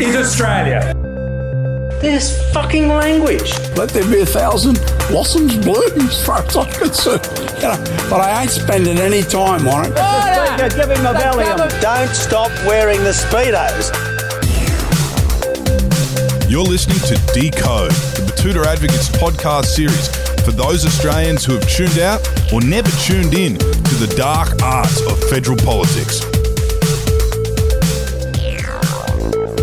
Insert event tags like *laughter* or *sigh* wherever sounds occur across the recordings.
is Australia. This fucking language. Let there be a thousand blossoms bloom as far as I'm concerned. You know, but I ain't spending any time on it. Give him a Valium. Don't stop wearing the Speedos. You're listening to Decode, the Betoota Advocates podcast series for those Australians who have tuned out or never tuned in to the dark arts of federal politics.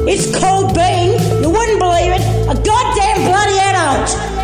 It's called being, you wouldn't believe it, a goddamn bloody adult.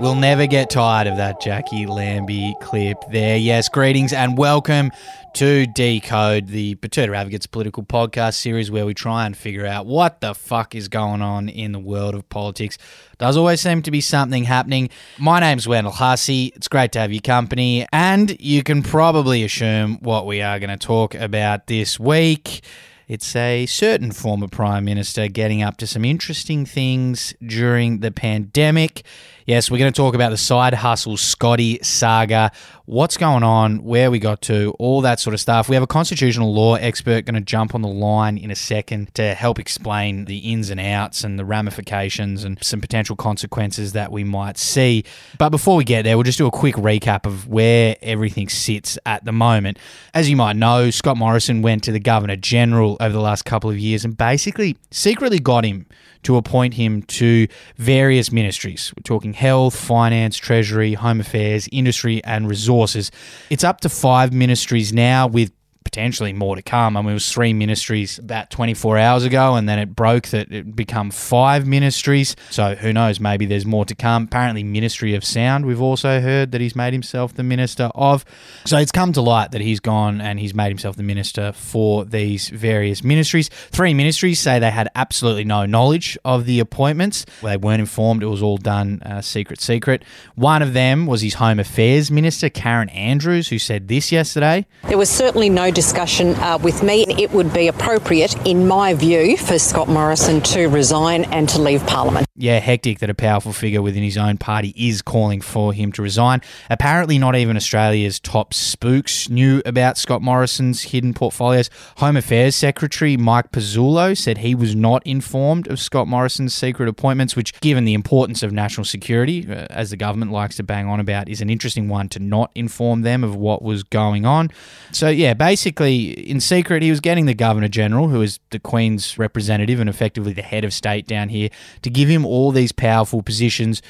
We'll never get tired of that Jacqui Lambie clip there. Yes, greetings and welcome to Decode, the Betoota Advocates political podcast series where we try and figure out what the fuck is going on in the world of politics. Does always seem to be something happening. My name's Wendell Hussey. It's great to have your company, and you can probably assume what we are going to talk about this week. It's a certain former Prime Minister getting up to some interesting things during the pandemic. Yes, we're going to talk about the side hustle Scotty saga, what's going on, where we got to, all that sort of stuff. We have a constitutional law expert going to jump on the line in a second to help explain the ins and outs and the ramifications and some potential consequences that we might see. But before we get there, we'll just do a quick recap of where everything sits at the moment. As you might know, Scott Morrison went to the Governor General over the last couple of years and basically secretly got him to appoint him to various ministries. We're talking health, finance, treasury, home affairs, industry, and resources. It's up to five ministries now with potentially more to come. I mean, it was three ministries about 24 hours ago, and then it broke that it become five ministries. So who knows? Maybe there's more to come. Apparently, Ministry of Sound. We've also heard that he's made himself the minister of. So it's come to light that he's gone and he's made himself the minister for these various ministries. Three ministries say they had absolutely no knowledge of the appointments. They weren't informed. It was all done uh, secret, secret. One of them was his Home Affairs Minister, Karen Andrews, who said this yesterday. There was certainly no discussion uh, with me. It would be appropriate, in my view, for Scott Morrison to resign and to leave Parliament. Yeah, hectic that a powerful figure within his own party is calling for him to resign. Apparently, not even Australia's top spooks knew about Scott Morrison's hidden portfolios. Home Affairs Secretary Mike Pezzullo said he was not informed of Scott Morrison's secret appointments, which, given the importance of national security, uh, as the government likes to bang on about, is an interesting one to not inform them of what was going on. So, yeah, basically, in secret, he was getting the Governor General, who is the Queen's representative and effectively the head of state down here, to give him all these powerful positions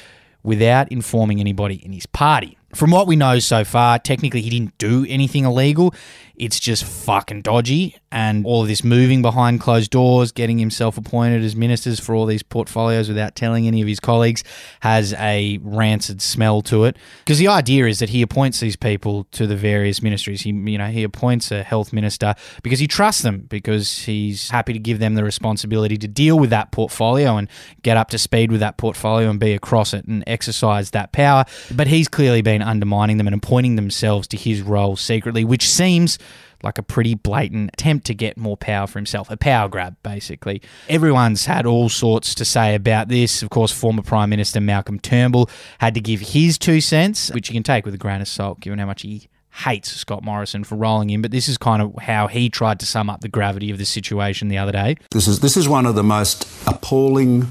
without informing anybody in his party. From what we know so far, technically he didn't do anything illegal. It's just fucking dodgy. And all of this moving behind closed doors, getting himself appointed as ministers for all these portfolios without telling any of his colleagues has a rancid smell to it. Because the idea is that he appoints these people to the various ministries. He, you know, he appoints a health minister because he trusts them, because he's happy to give them the responsibility to deal with that portfolio and get up to speed with that portfolio and be across it and exercise that power. But he's clearly been undermining them and appointing themselves to his role secretly, which seems like a pretty blatant attempt to get more power for himself, a power grab, basically. Everyone's had all sorts to say about this. Of course, former Prime Minister Malcolm Turnbull had to give his two cents, which you can take with a grain of salt, given how much he hates Scott Morrison for rolling in, but this is kind of how he tried to sum up the gravity of the situation the other day. This is this is one of the most appalling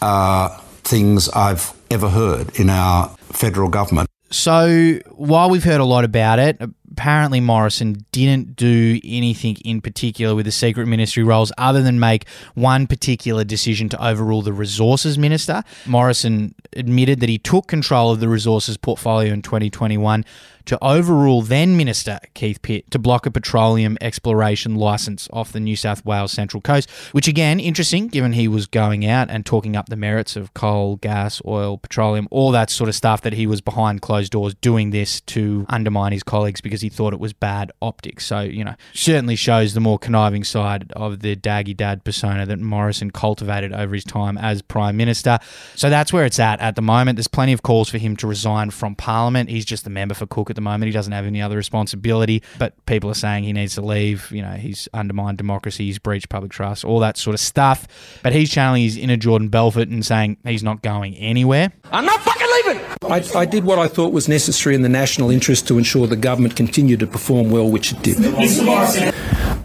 uh, things I've ever heard in our federal government. So while we've heard a lot about it, apparently Morrison didn't do anything in particular with the secret ministry roles other than make one particular decision to overrule the resources minister. Morrison admitted that he took control of the resources portfolio in 2021 to overrule then Minister Keith Pitt to block a petroleum exploration license off the New South Wales Central Coast, which again, interesting given he was going out and talking up the merits of coal, gas, oil, petroleum, all that sort of stuff that he was behind closed doors doing this to undermine his colleagues because he thought it was bad optics. So, you know, certainly shows the more conniving side of the daggy dad persona that Morrison cultivated over his time as Prime Minister. So that's where it's at at the moment. There's plenty of calls for him to resign from Parliament. He's just the member for Cook at the moment. He doesn't have any other responsibility, but people are saying he needs to leave. You know, he's undermined democracy, he's breached public trust, all that sort of stuff. But he's channeling his inner Jordan Belfort and saying he's not going anywhere. I'm not fucking leaving! I, I did what I thought was necessary in the national interest to ensure the government continued to perform well, which it did.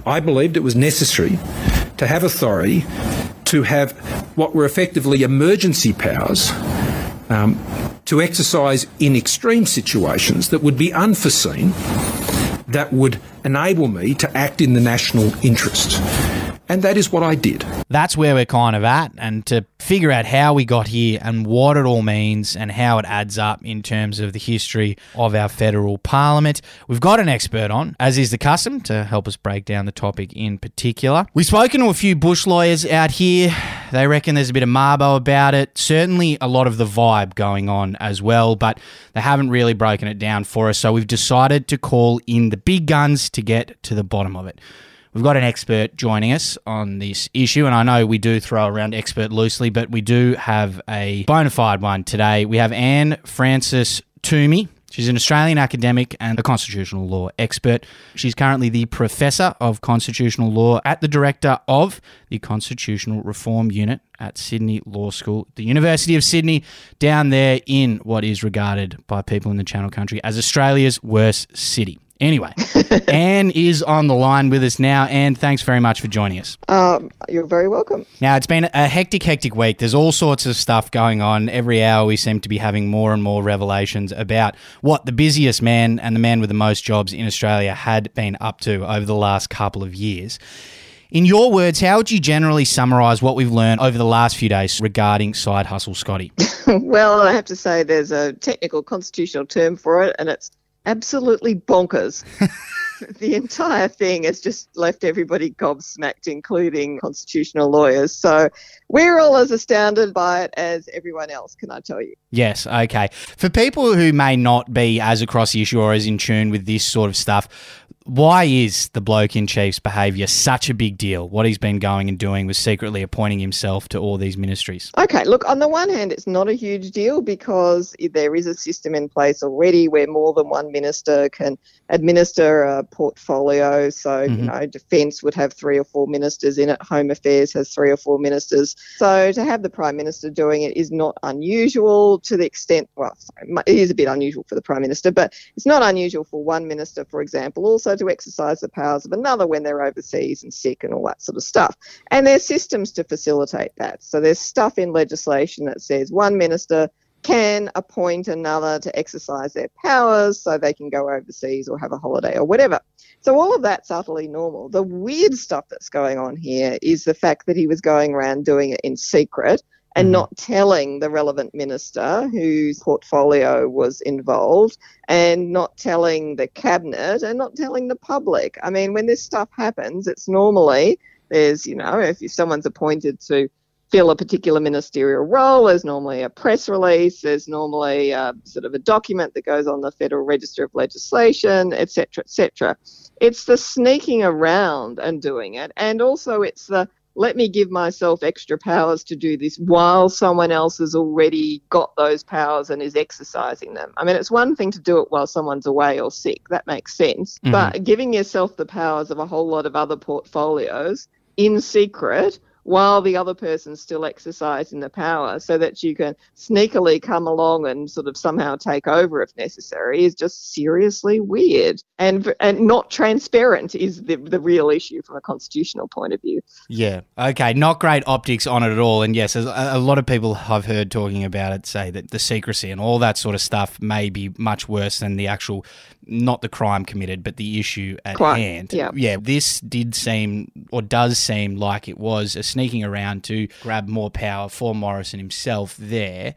I believed it was necessary to have authority to have what were effectively emergency powers um, to exercise in extreme situations that would be unforeseen, that would enable me to act in the national interest. And that is what I did. That's where we're kind of at. And to figure out how we got here and what it all means and how it adds up in terms of the history of our federal parliament, we've got an expert on, as is the custom, to help us break down the topic in particular. We've spoken to a few bush lawyers out here. They reckon there's a bit of Mabo about it. Certainly a lot of the vibe going on as well, but they haven't really broken it down for us. So we've decided to call in the big guns to get to the bottom of it. We've got an expert joining us on this issue, and I know we do throw around expert loosely, but we do have a bona fide one today. We have Anne Frances Twomey. She's an Australian academic and a constitutional law expert. She's currently the Professor of Constitutional Law at the Director of the Constitutional Reform Unit at Sydney Law School, the University of Sydney, down there in what is regarded by people in the Channel Country as Australia's worst city. Anyway, *laughs* Anne is on the line with us now. Anne, thanks very much for joining us. Um, you're very welcome. Now, it's been a hectic, hectic week. There's all sorts of stuff going on. Every hour, we seem to be having more and more revelations about what the busiest man and the man with the most jobs in Australia had been up to over the last couple of years. In your words, how would you generally summarise what we've learned over the last few days regarding side hustle Scotty? *laughs* well, I have to say there's a technical constitutional term for it, and it's absolutely bonkers. *laughs* *laughs* the entire thing has just left everybody gobsmacked, including constitutional lawyers. So we're all as astounded by it as everyone else, can I tell you? Yes, okay. For people who may not be as across the issue or as in tune with this sort of stuff, why is the bloke in chief's behaviour such a big deal? What he's been going and doing was secretly appointing himself to all these ministries. Okay, look, on the one hand, it's not a huge deal because there is a system in place already where more than one minister can administer a portfolio. So, mm-hmm. you know, defence would have three or four ministers in it, Home Affairs has three or four ministers. So, to have the Prime Minister doing it is not unusual to the extent, well, sorry, it is a bit unusual for the Prime Minister, but it's not unusual for one minister, for example, also to exercise the powers of another when they're overseas and sick and all that sort of stuff. And there's systems to facilitate that. So, there's stuff in legislation that says one minister can appoint another to exercise their powers so they can go overseas or have a holiday or whatever. So all of that's utterly normal. The weird stuff that's going on here is the fact that he was going around doing it in secret and mm-hmm. not telling the relevant minister whose portfolio was involved and not telling the cabinet and not telling the public. I mean, when this stuff happens, it's normally there's, you know, if, if someone's appointed to fill a particular ministerial role. There's normally a press release. There's normally a, sort of a document that goes on the Federal Register of Legislation, etc., etc. It's the sneaking around and doing it, and also it's the let me give myself extra powers to do this while someone else has already got those powers and is exercising them. I mean, it's one thing to do it while someone's away or sick, that makes sense. Mm-hmm. But giving yourself the powers of a whole lot of other portfolios in secret while the other person's still exercising the power so that you can sneakily come along and sort of somehow take over if necessary is just seriously weird and and not transparent is the, the real issue from a constitutional point of view. Yeah. Okay. Not great optics on it at all. And yes, a, a lot of people I've heard talking about it say that the secrecy and all that sort of stuff may be much worse than the actual not the crime committed, but the issue at crime. hand. Yeah. yeah, this did seem or does seem like it was a sneaking around to grab more power for Morrison himself there.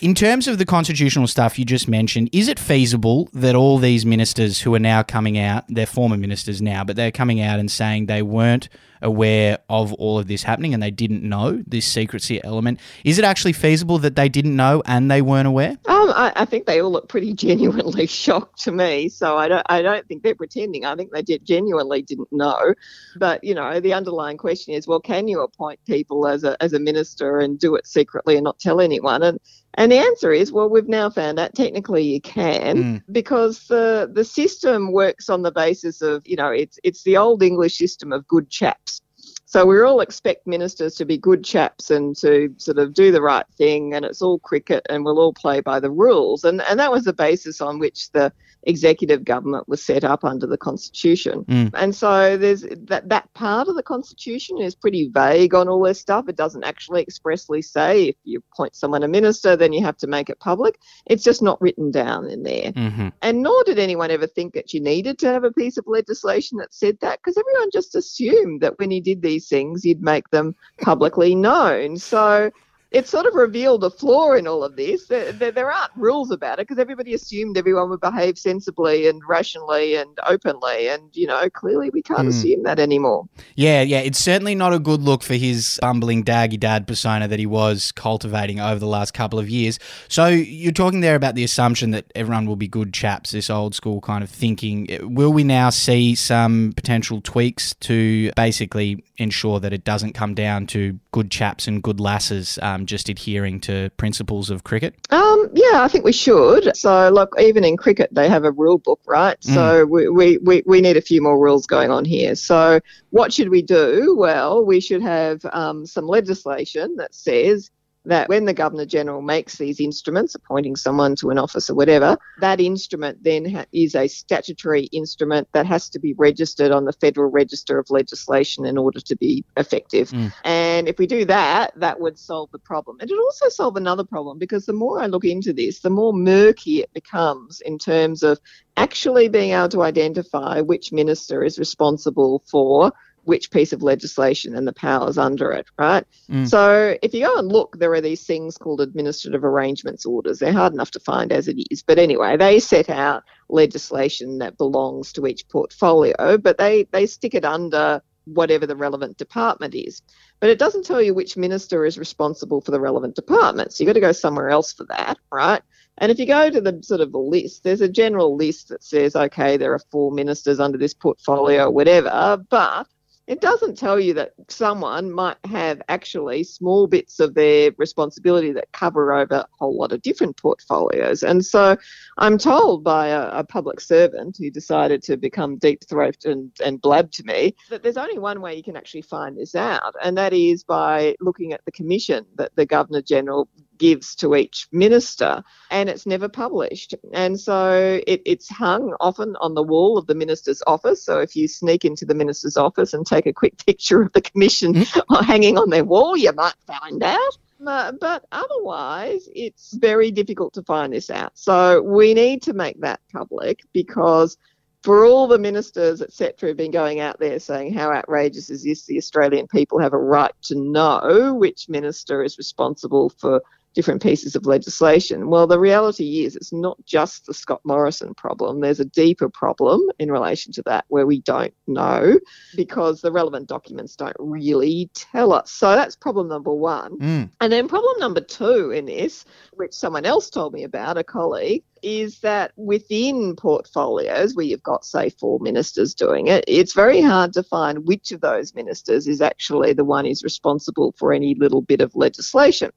In terms of the constitutional stuff you just mentioned, is it feasible that all these ministers who are now coming out, they're former ministers now, but they're coming out and saying they weren't aware of all of this happening and they didn't know this secrecy element. Is it actually feasible that they didn't know and they weren't aware? Um, I, I think they all look pretty *laughs* genuinely shocked to me. So I don't, I don't think they're pretending. I think they genuinely didn't know. But you know, the underlying question is, well, can you appoint people as a as a minister and do it secretly and not tell anyone? And and the answer is, well, we've now found out technically you can mm. because the the system works on the basis of, you know, it's it's the old English system of good chaps. So we all expect ministers to be good chaps and to sort of do the right thing, and it's all cricket, and we'll all play by the rules. And and that was the basis on which the executive government was set up under the constitution. Mm. And so there's that that part of the constitution is pretty vague on all this stuff. It doesn't actually expressly say if you appoint someone a minister, then you have to make it public. It's just not written down in there. Mm-hmm. And nor did anyone ever think that you needed to have a piece of legislation that said that because everyone just assumed that when you did these things, you'd make them publicly known. So it sort of revealed a flaw in all of this. There, there, there aren't rules about it because everybody assumed everyone would behave sensibly and rationally and openly. And, you know, clearly we can't mm. assume that anymore. Yeah, yeah. It's certainly not a good look for his bumbling daggy dad persona that he was cultivating over the last couple of years. So you're talking there about the assumption that everyone will be good chaps, this old school kind of thinking. Will we now see some potential tweaks to basically ensure that it doesn't come down to good chaps and good lasses? Um, um, just adhering to principles of cricket? Um, yeah, I think we should. So, look, even in cricket, they have a rule book, right? Mm. So, we, we, we, we need a few more rules going on here. So, what should we do? Well, we should have um, some legislation that says that when the Governor General makes these instruments, appointing someone to an office or whatever, that instrument then ha- is a statutory instrument that has to be registered on the Federal Register of Legislation in order to be effective. Mm. And if we do that, that would solve the problem. And it would also solve another problem because the more I look into this, the more murky it becomes in terms of actually being able to identify which minister is responsible for which piece of legislation and the powers under it, right? Mm. So if you go and look, there are these things called administrative arrangements orders. They're hard enough to find as it is. But anyway, they set out legislation that belongs to each portfolio, but they, they stick it under whatever the relevant department is. But it doesn't tell you which minister is responsible for the relevant department. So you've got to go somewhere else for that, right? And if you go to the sort of the list, there's a general list that says, okay, there are four ministers under this portfolio, whatever, but it doesn't tell you that someone might have actually small bits of their responsibility that cover over a whole lot of different portfolios. And so I'm told by a, a public servant who decided to become deep throated and, and blab to me that there's only one way you can actually find this out, and that is by looking at the commission that the Governor General gives to each minister, and it's never published. And so it, it's hung often on the wall of the minister's office. So if you sneak into the minister's office and take a quick *laughs* picture of the commission *laughs* mm-hmm. hanging on their wall, you might find out. But, but otherwise, it's very difficult to find this out. So we need to make that public because for all the ministers, etc., have been going out there saying how outrageous is this? The Australian people have a right to know which minister is responsible for different pieces of legislation. Well, the reality is it's not just the Scott Morrison problem. There's a deeper problem in relation to that where we don't know because the relevant documents don't really tell us. So that's problem number one. Mm. And then problem number two in this, which someone else told me about, a colleague, is that within portfolios where you've got, say, four ministers doing it, it's very hard to find which of those ministers is actually the one who's responsible for any little bit of legislation.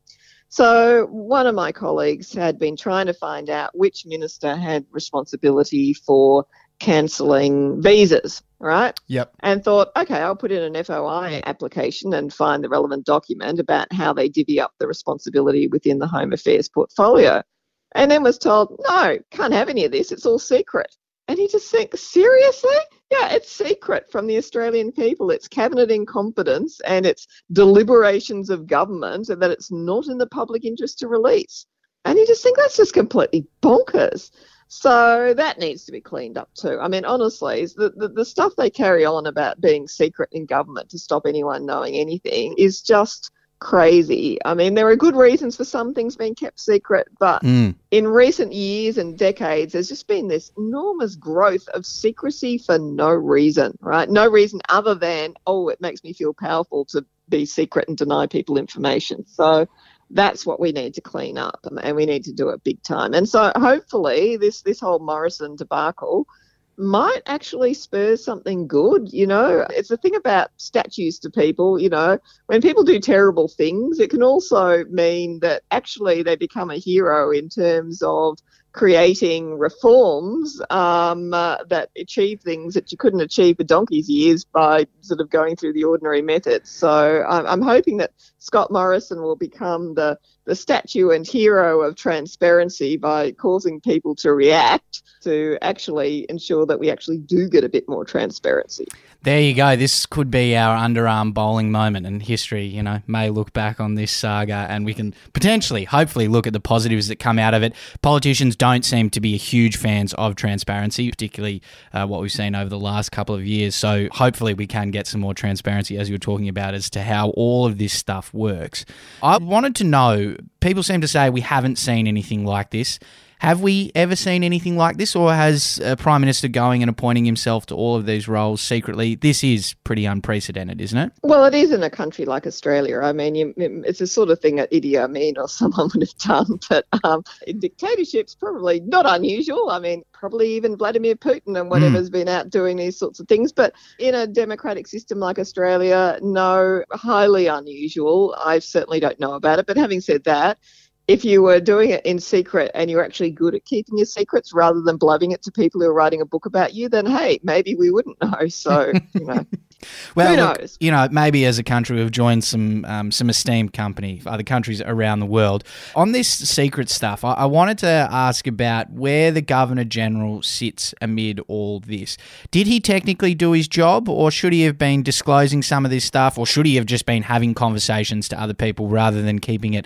So, one of my colleagues had been trying to find out which minister had responsibility for cancelling visas, right? Yep. And thought, okay, I'll put in an FOI application and find the relevant document about how they divvy up the responsibility within the Home Affairs portfolio. And then was told, no, can't have any of this, it's all secret. And he just think, seriously? Yeah, it's secret from the Australian people. It's cabinet in confidence and it's deliberations of government and that it's not in the public interest to release. And you just think that's just completely bonkers. So that needs to be cleaned up too. I mean, honestly, the, the, the stuff they carry on about being secret in government to stop anyone knowing anything is just crazy. I mean, there are good reasons for some things being kept secret, but mm. in recent years and decades, there's just been this enormous growth of secrecy for no reason, right? No reason other than, oh, it makes me feel powerful to be secret and deny people information. So that's what we need to clean up, and we need to do it big time. And so, hopefully, this this whole Morrison debacle might actually spur something good. You know, it's the thing about statues to people. You know, when people do terrible things, it can also mean that actually they become a hero in terms of creating reforms um, uh, that achieve things that you couldn't achieve for donkey's years by sort of going through the ordinary methods. So I'm, I'm hoping that Scott Morrison will become the, the statue and hero of transparency by causing people to react to actually ensure that we actually do get a bit more transparency. There you go. This could be our underarm bowling moment, and history, you know, may look back on this saga, and we can potentially, hopefully, look at the positives that come out of it. Politicians don't seem to be huge fans of transparency, particularly uh, what we've seen over the last couple of years. So, hopefully, we can get some more transparency, as you were talking about, as to how all of this stuff works. I wanted to know. People seem to say we haven't seen anything like this. Have we ever seen anything like this, or has a prime minister going and appointing himself to all of these roles secretly? This is pretty unprecedented, isn't it? Well, it is in a country like Australia. I mean, you, it's the sort of thing that Idi Amin or *laughs* someone would have done, but um, in dictatorships, probably not unusual. I mean, probably even Vladimir Putin and whatever's mm. been out doing these sorts of things. But in a democratic system like Australia, no, highly unusual. I certainly don't know about it. But having said that, if you were doing it in secret and you're actually good at keeping your secrets rather than blubbing it to people who are writing a book about you, then hey, maybe we wouldn't know. *laughs* So, you know. *laughs* well, who knows? Look, you know, maybe as a country we've joined some um, some esteemed company, other countries around the world. On this secret stuff, I, I wanted to ask about where the Governor General sits amid all this. Did he technically do his job, or should he have been disclosing some of this stuff, or should he have just been having conversations to other people rather than keeping it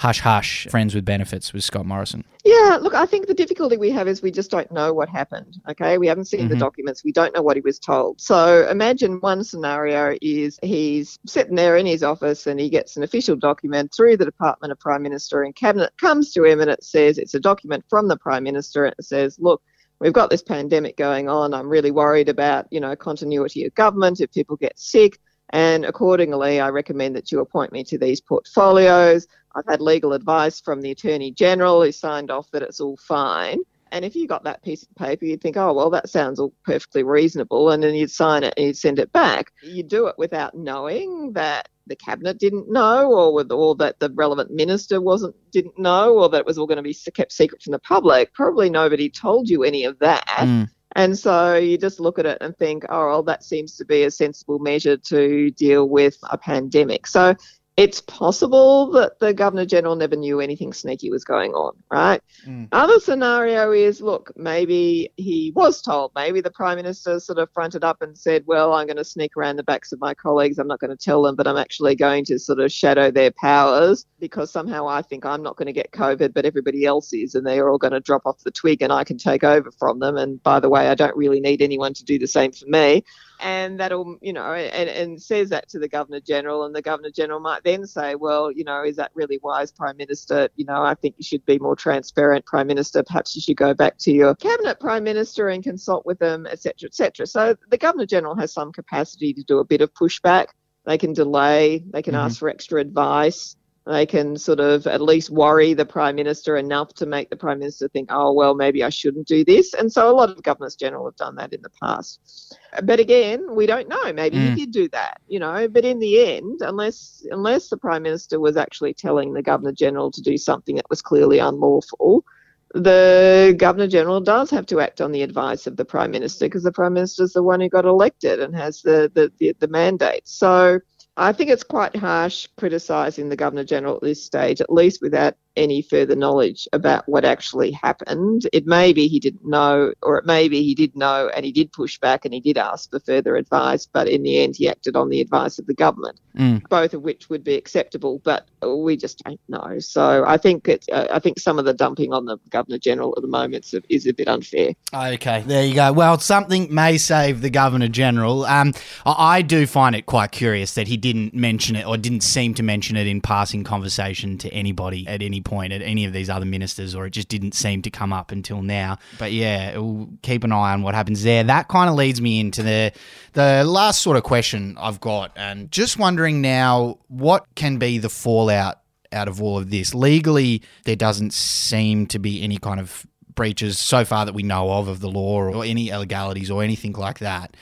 hush hush friends with benefits with Scott Morrison? Yeah, look, I think the difficulty we have is we just don't know what happened. Okay, we haven't seen mm-hmm. the documents, we don't know what he was told. So imagine one scenario is he's sitting there in his office and he gets an official document through the Department of Prime Minister and Cabinet comes to him and it says it's a document from the Prime Minister and it says, look, we've got this pandemic going on. I'm really worried about, you know, continuity of government if people get sick. And accordingly, I recommend that you appoint me to these portfolios. I've had legal advice from the Attorney General who signed off that it's all fine. And if you got that piece of paper, you'd think, oh, well, that sounds all perfectly reasonable. And then you'd sign it and you'd send it back. You do it without knowing that the cabinet didn't know or, with, or that the relevant minister wasn't didn't know or that it was all going to be kept secret from the public. Probably nobody told you any of that. Mm. And so you just look at it and think, oh, well, that seems to be a sensible measure to deal with a pandemic. So it's possible that the Governor General never knew anything sneaky was going on, right? Mm. Other scenario is look, maybe he was told, maybe the Prime Minister sort of fronted up and said, well, I'm going to sneak around the backs of my colleagues. I'm not going to tell them, but I'm actually going to sort of shadow their powers because somehow I think I'm not going to get COVID, but everybody else is, and they're all going to drop off the twig and I can take over from them. And by the way, I don't really need anyone to do the same for me and that'll you know and, and says that to the governor general and the governor general might then say well you know is that really wise prime minister? You know i think you should be more transparent prime minister. Perhaps you should go back to your cabinet prime minister and consult with them etc etc so the governor general has some capacity to do a bit of pushback. They can delay. They can mm-hmm. ask for extra advice they can sort of at least worry the prime minister enough to make the prime minister think, oh well, maybe I shouldn't do this. And so a lot of governors general have done that in the past. But again, we don't know. Maybe mm. he did do that, you know. But in the end, unless unless the prime minister was actually telling the governor general to do something that was clearly unlawful, the governor general does have to act on the advice of the prime minister because the prime minister is the one who got elected and has the the, the, the mandate. So I think it's quite harsh criticising the Governor General at this stage, at least without any further knowledge about what actually happened. It may be he didn't know, or it may be he did know and he did push back and he did ask for further advice, but in the end he acted on the advice of the government, mm. both of which would be acceptable, but we just don't know. So I think it's, uh, I think some of the dumping on the Governor General at the moment is a, bit unfair. Okay, there you go. Well, something may save the Governor General. Um, I do find it quite curious that he didn't mention it or didn't seem to mention it in passing conversation to anybody at any point at any of these other ministers, or it just didn't seem to come up until now. But yeah, we'll keep an eye on what happens there. That kind of leads me into the the last sort of question I've got, and just wondering now what can be the fallout out of all of this? Legally, there doesn't seem to be any kind of breaches so far that we know of of the law or any illegalities or anything like that.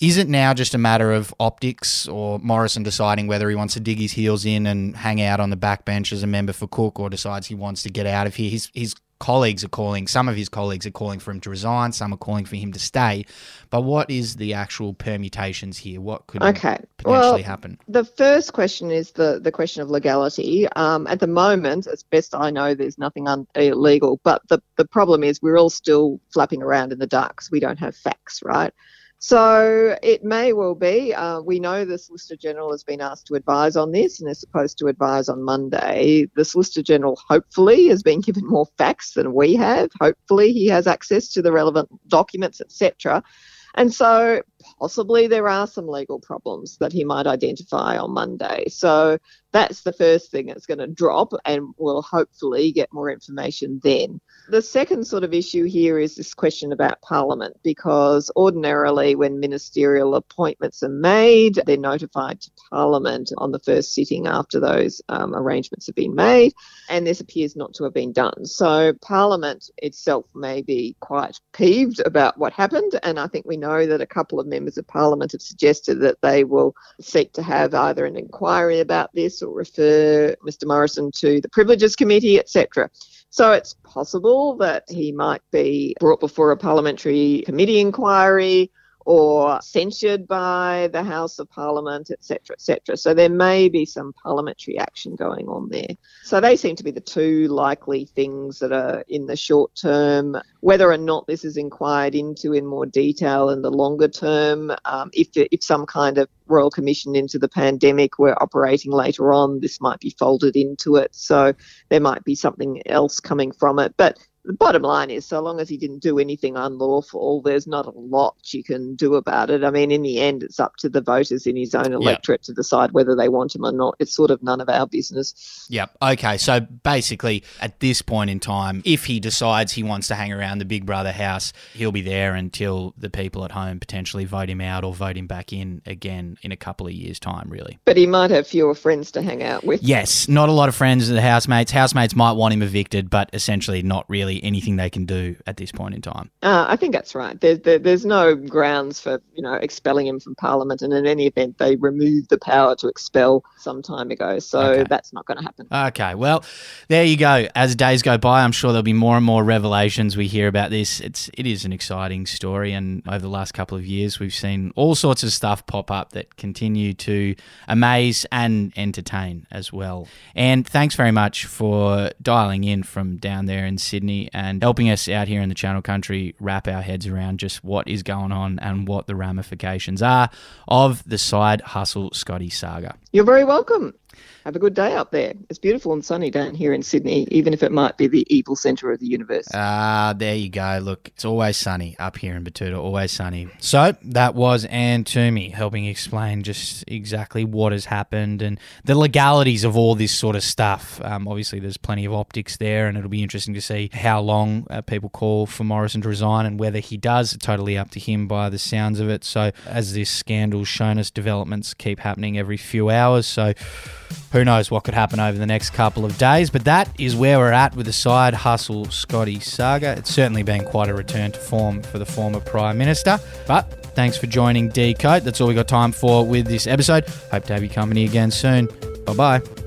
Is it now just a matter of optics or Morrison deciding whether he wants to dig his heels in and hang out on the backbench as a member for Cook or decides he wants to get out of here? His, his colleagues are calling, some of his colleagues are calling for him to resign, some are calling for him to stay. But what is the actual permutations here? What could Okay. potentially Well, happen? The first question is the, the question of legality. Um, at the moment, as best I know, there's nothing un- illegal, but the, the problem is we're all still flapping around in the dark because we don't have facts, right? So it may well be. Uh, we know the Solicitor General has been asked to advise on this and is supposed to advise on Monday. The Solicitor General hopefully has been given more facts than we have. Hopefully he has access to the relevant documents, etc. And so possibly there are some legal problems that he might identify on Monday. So that's the first thing that's going to drop, and we'll hopefully get more information then. The second sort of issue here is this question about Parliament, because ordinarily when ministerial appointments are made, they're notified to Parliament on the first sitting after those um, arrangements have been made, and this appears not to have been done. So Parliament itself may be quite peeved about what happened, and I think we know that a couple of members of Parliament have suggested that they will seek to have either an inquiry about this or refer Mr Morrison to the Privileges Committee, etc. So it's possible that he might be brought before a parliamentary committee inquiry or censured by the House of Parliament, etc., etc. So there may be some parliamentary action going on there. So they seem to be the two likely things that are in the short term. Whether or not this is inquired into in more detail in the longer term, um, if if some kind of royal commission into the pandemic were operating later on, this might be folded into it. So there might be something else coming from it, but the bottom line is, so long as he didn't do anything unlawful, there's not a lot you can do about it. I mean, in the end, it's up to the voters in his own electorate to decide whether they want him or not. It's sort of none of our business. Yep. Okay. So basically, at this point in time, if he decides he wants to hang around the Big Brother house, he'll be there until the people at home potentially vote him out or vote him back in again in a couple of years' time, really. But he might have fewer friends to hang out with. Yes. Not a lot of friends of the housemates. Housemates might want him evicted, but essentially not really anything they can do at this point in time. Uh, I think that's right. There, there, there's no grounds for you know expelling him from Parliament, and in any event, they removed the power to expel some time ago. So Okay. that's not going to happen. Okay, well, there you go. As days go by, I'm sure there'll be more and more revelations we hear about this. It's it is an exciting story, and over the last couple of years, we've seen all sorts of stuff pop up that continue to amaze and entertain as well. And thanks very much for dialing in from down there in Sydney and helping us out here in the Channel Country wrap our heads around just what is going on and what the ramifications are of the side hustle Scotty saga. You're very welcome. Have a good day up there. It's beautiful and sunny down here in Sydney, even if it might be the evil centre of the universe. Ah, there you go. Look, it's always sunny up here in Betoota, always sunny. So that was Anne Twomey helping explain just exactly what has happened and the legalities of all this sort of stuff. Um, obviously, there's plenty of optics there, and it'll be interesting to see how long uh, people call for Morrison to resign and whether he does. It's totally up to him by the sounds of it. So, as this scandal's shown us, developments keep happening every few hours. So, who knows what could happen over the next couple of days, but that is where we're at with the side hustle Scotty saga. It's certainly been quite a return to form for the former Prime Minister. But thanks for joining Decode. That's all we got time for with this episode. Hope to have you company again soon. Bye bye.